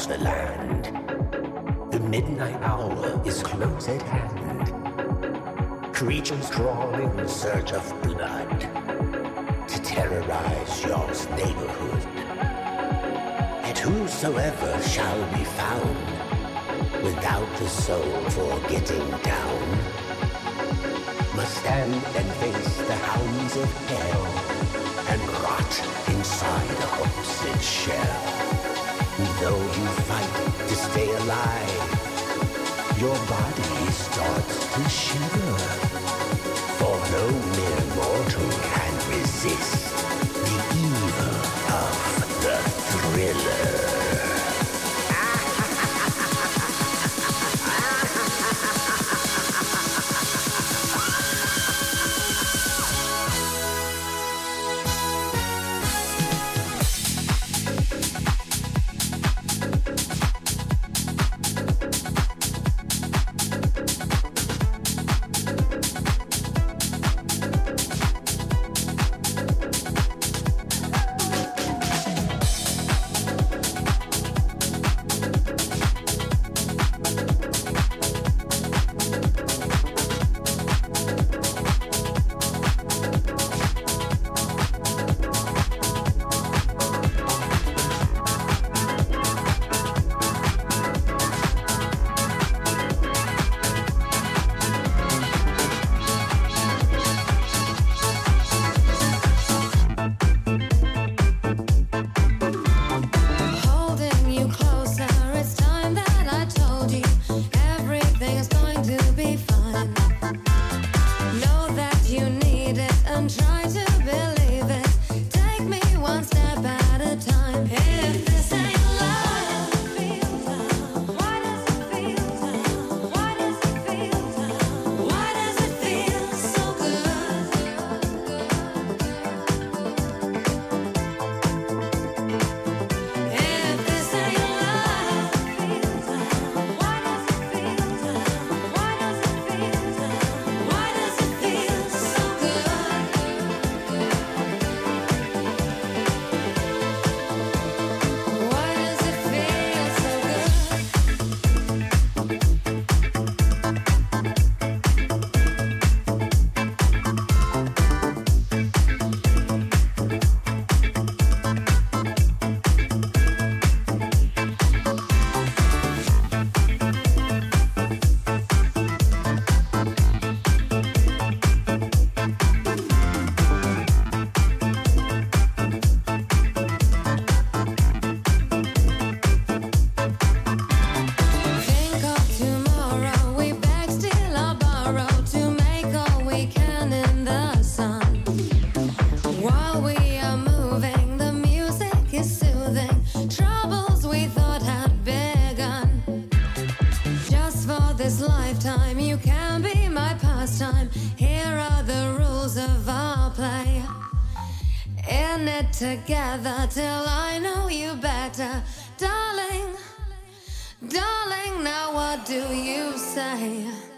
across the land. The midnight hour is close at hand. Creatures crawl in search of blood to terrorize your neighborhood. And whosoever shall be found without the soul for getting down must stand and face the hounds of hell and rot inside a hopeless shell though you fight to stay alive, your body starts to shiver. Darling, now what do you say?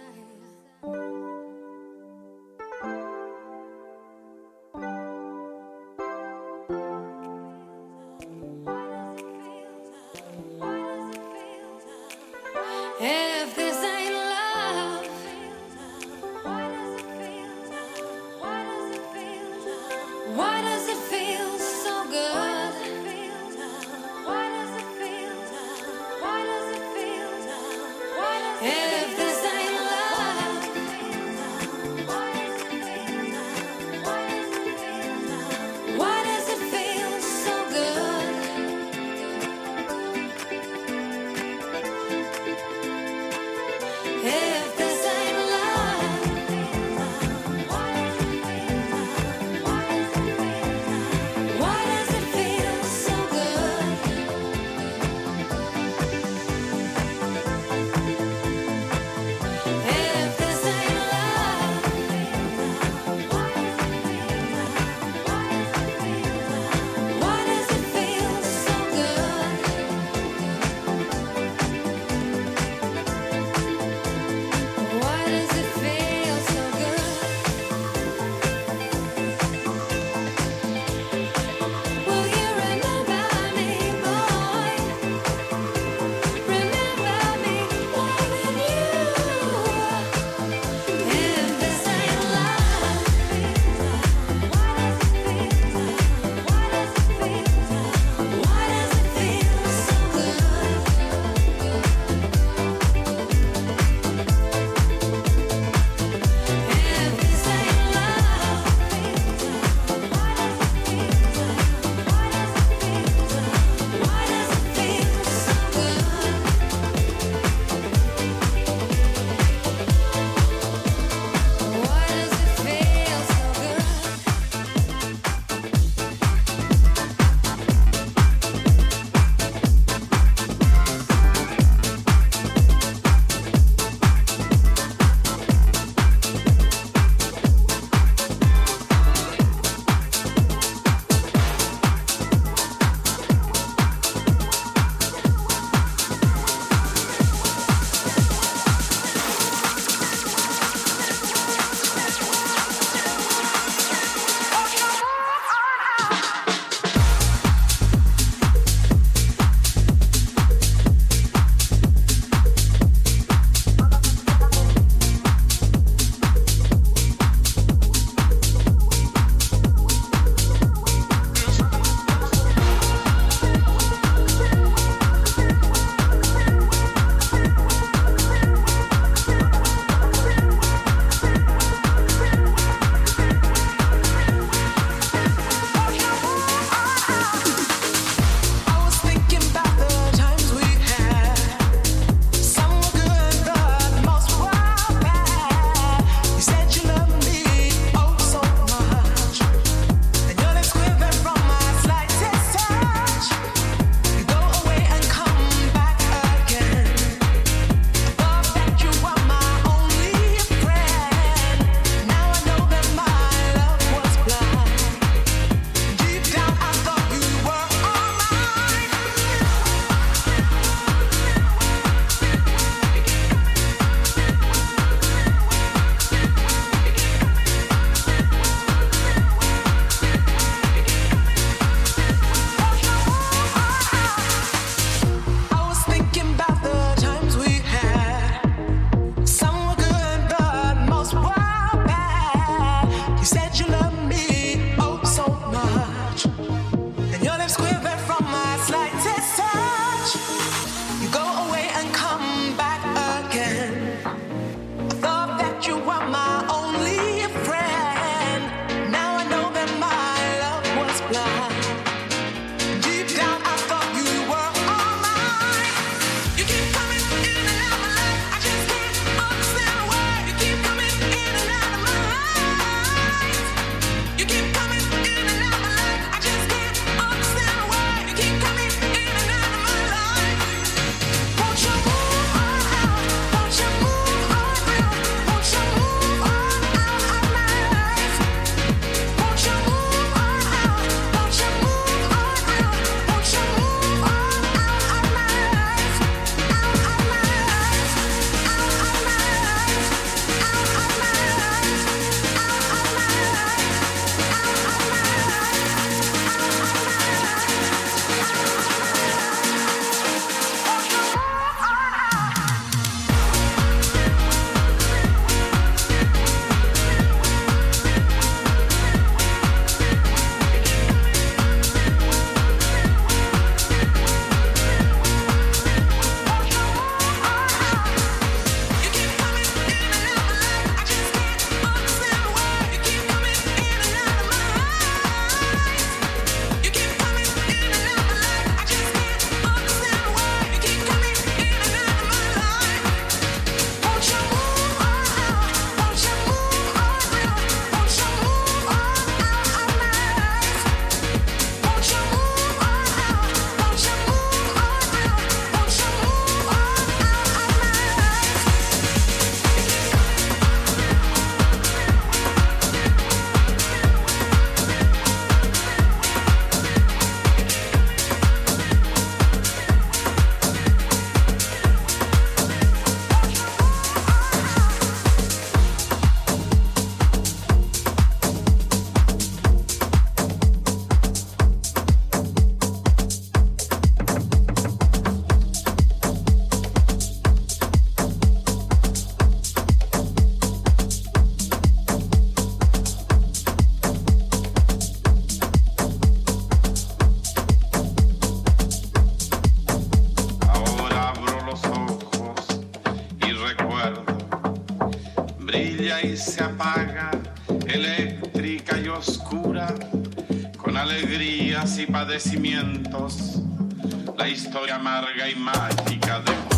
se apaga, eléctrica y oscura, con alegrías y padecimientos, la historia amarga y mágica de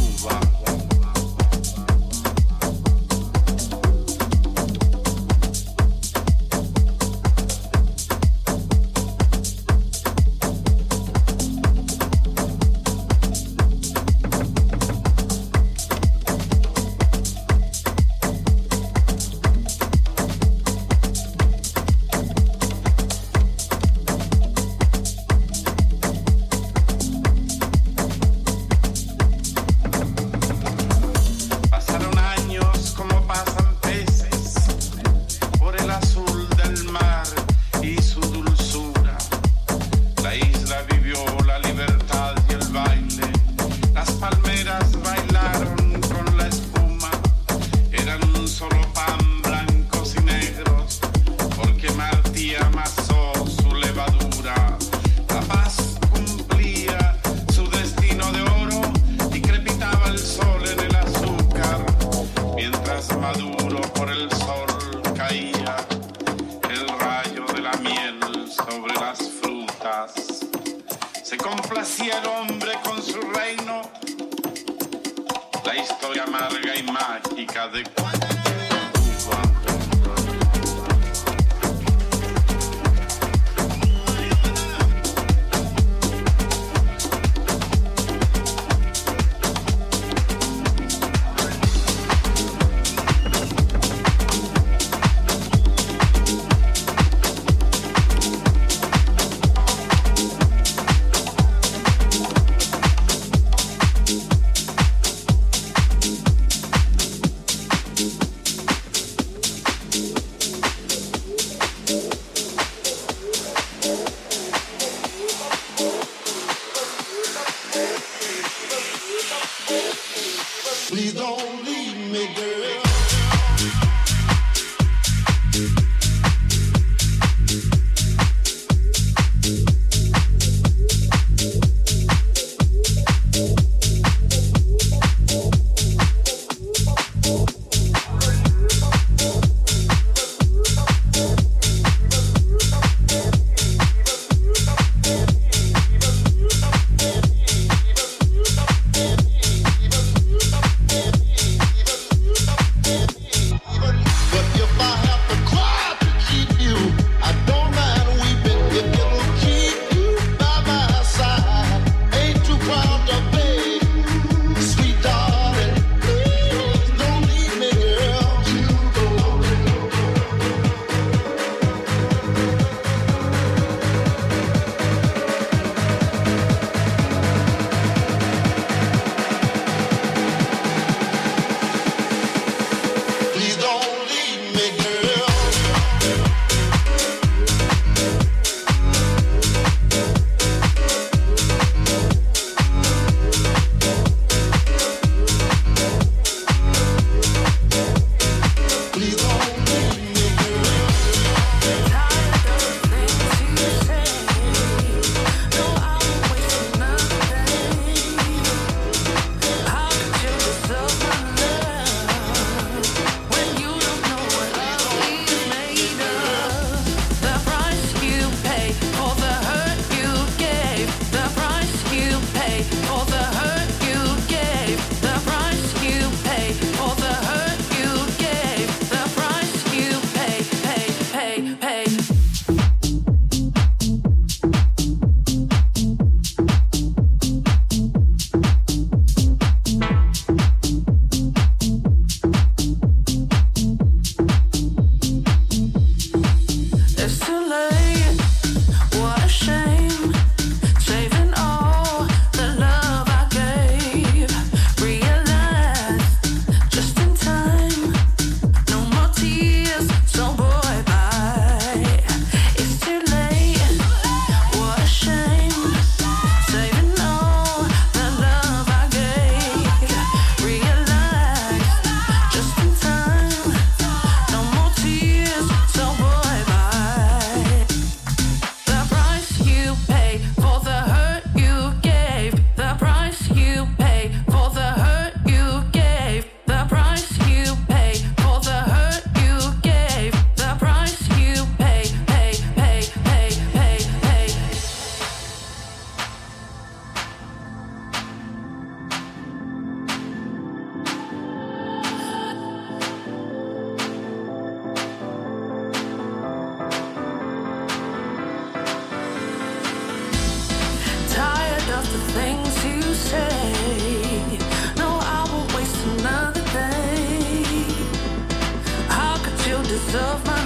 of my